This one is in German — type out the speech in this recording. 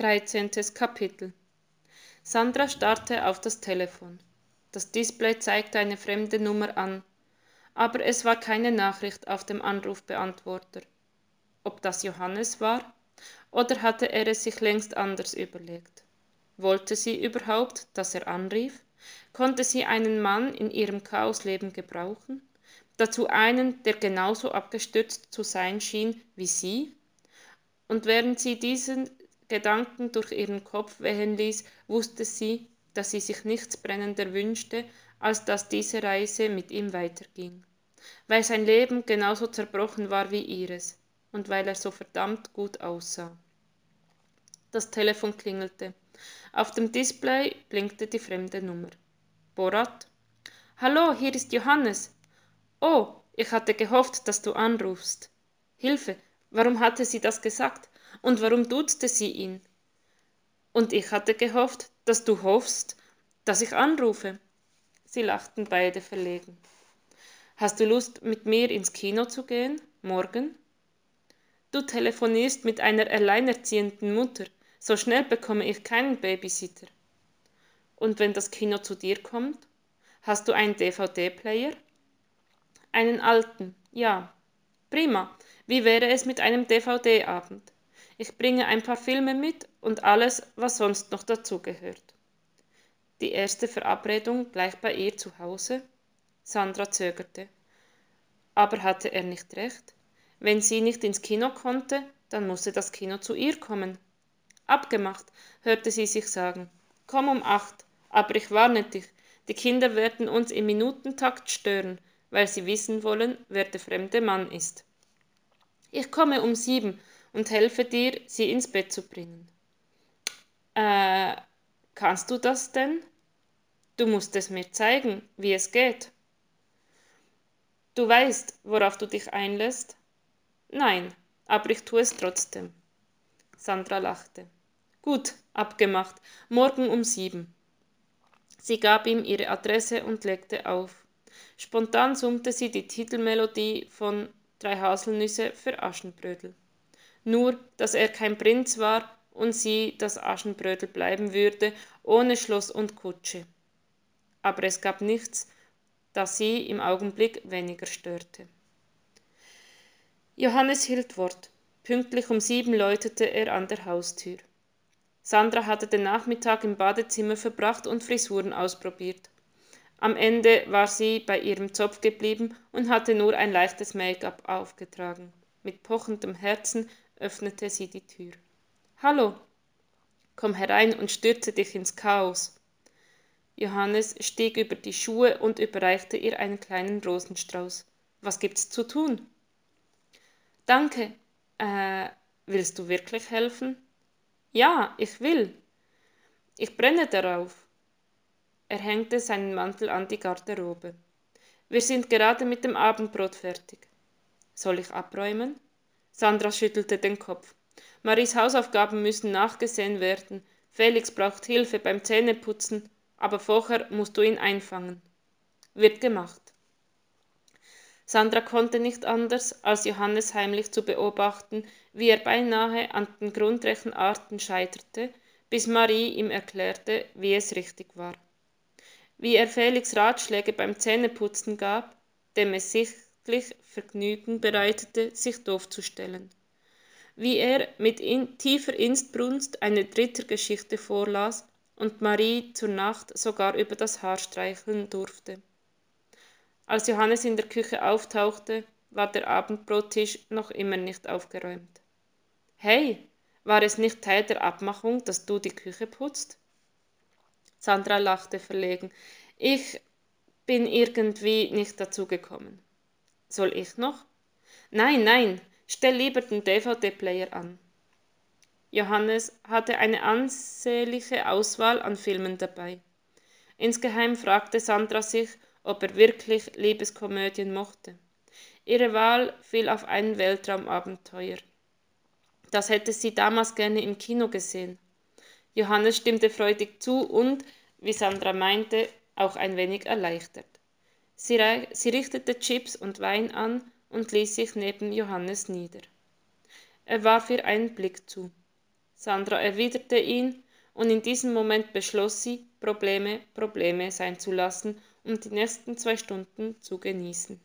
13. Kapitel Sandra starrte auf das Telefon. Das Display zeigte eine fremde Nummer an, aber es war keine Nachricht auf dem Anrufbeantworter. Ob das Johannes war? Oder hatte er es sich längst anders überlegt? Wollte sie überhaupt, dass er anrief? Konnte sie einen Mann in ihrem Chaosleben gebrauchen? Dazu einen, der genauso abgestürzt zu sein schien wie sie? Und während sie diesen Gedanken durch ihren Kopf wehen ließ, wusste sie, dass sie sich nichts brennender wünschte, als dass diese Reise mit ihm weiterging. Weil sein Leben genauso zerbrochen war wie ihres und weil er so verdammt gut aussah. Das Telefon klingelte. Auf dem Display blinkte die fremde Nummer. Borat? Hallo, hier ist Johannes. Oh, ich hatte gehofft, dass du anrufst. Hilfe, Warum hatte sie das gesagt? Und warum duzte sie ihn? Und ich hatte gehofft, dass du hoffst, dass ich anrufe. Sie lachten beide verlegen. Hast du Lust, mit mir ins Kino zu gehen? Morgen? Du telefonierst mit einer alleinerziehenden Mutter. So schnell bekomme ich keinen Babysitter. Und wenn das Kino zu dir kommt? Hast du einen DVD-Player? Einen alten, ja. Prima. Wie wäre es mit einem DVD-Abend? Ich bringe ein paar Filme mit und alles, was sonst noch dazugehört. Die erste Verabredung gleich bei ihr zu Hause? Sandra zögerte. Aber hatte er nicht recht? Wenn sie nicht ins Kino konnte, dann musste das Kino zu ihr kommen. Abgemacht, hörte sie sich sagen. Komm um acht, aber ich warne dich, die Kinder werden uns im Minutentakt stören, weil sie wissen wollen, wer der fremde Mann ist. Ich komme um sieben und helfe dir, sie ins Bett zu bringen. Äh, kannst du das denn? Du musst es mir zeigen, wie es geht. Du weißt, worauf du dich einlässt? Nein, aber ich tue es trotzdem. Sandra lachte. Gut, abgemacht. Morgen um sieben. Sie gab ihm ihre Adresse und legte auf. Spontan summte sie die Titelmelodie von drei Haselnüsse für Aschenbrödel. Nur, dass er kein Prinz war und sie das Aschenbrödel bleiben würde, ohne Schloss und Kutsche. Aber es gab nichts, das sie im Augenblick weniger störte. Johannes hielt Wort. Pünktlich um sieben läutete er an der Haustür. Sandra hatte den Nachmittag im Badezimmer verbracht und Frisuren ausprobiert. Am Ende war sie bei ihrem Zopf geblieben und hatte nur ein leichtes Make-up aufgetragen. Mit pochendem Herzen öffnete sie die Tür. Hallo, komm herein und stürze dich ins Chaos. Johannes stieg über die Schuhe und überreichte ihr einen kleinen Rosenstrauß. Was gibt's zu tun? Danke. Äh, willst du wirklich helfen? Ja, ich will. Ich brenne darauf. Er hängte seinen Mantel an die Garderobe. Wir sind gerade mit dem Abendbrot fertig. Soll ich abräumen? Sandra schüttelte den Kopf. Maries Hausaufgaben müssen nachgesehen werden. Felix braucht Hilfe beim Zähneputzen, aber vorher musst du ihn einfangen. Wird gemacht. Sandra konnte nicht anders, als Johannes heimlich zu beobachten, wie er beinahe an den Grundrechenarten scheiterte, bis Marie ihm erklärte, wie es richtig war wie er Felix Ratschläge beim Zähneputzen gab, dem es sichtlich Vergnügen bereitete, sich doof zu stellen. Wie er mit in tiefer Instbrunst eine dritte Geschichte vorlas und Marie zur Nacht sogar über das Haar streicheln durfte. Als Johannes in der Küche auftauchte, war der Abendbrottisch noch immer nicht aufgeräumt. Hey, war es nicht Teil der Abmachung, dass du die Küche putzt? Sandra lachte verlegen. Ich bin irgendwie nicht dazu gekommen. Soll ich noch? Nein, nein, stell lieber den DVD-Player an. Johannes hatte eine ansehnliche Auswahl an Filmen dabei. Insgeheim fragte Sandra sich, ob er wirklich Liebeskomödien mochte. Ihre Wahl fiel auf ein Weltraumabenteuer. Das hätte sie damals gerne im Kino gesehen. Johannes stimmte freudig zu und, wie Sandra meinte, auch ein wenig erleichtert. Sie, richtete Chips und Wein an und ließ sich neben Johannes nieder. Er warf ihr einen Blick zu. Sandra erwiderte ihn, und in diesem Moment beschloss sie, Probleme Probleme sein zu lassen, um die nächsten zwei Stunden zu genießen.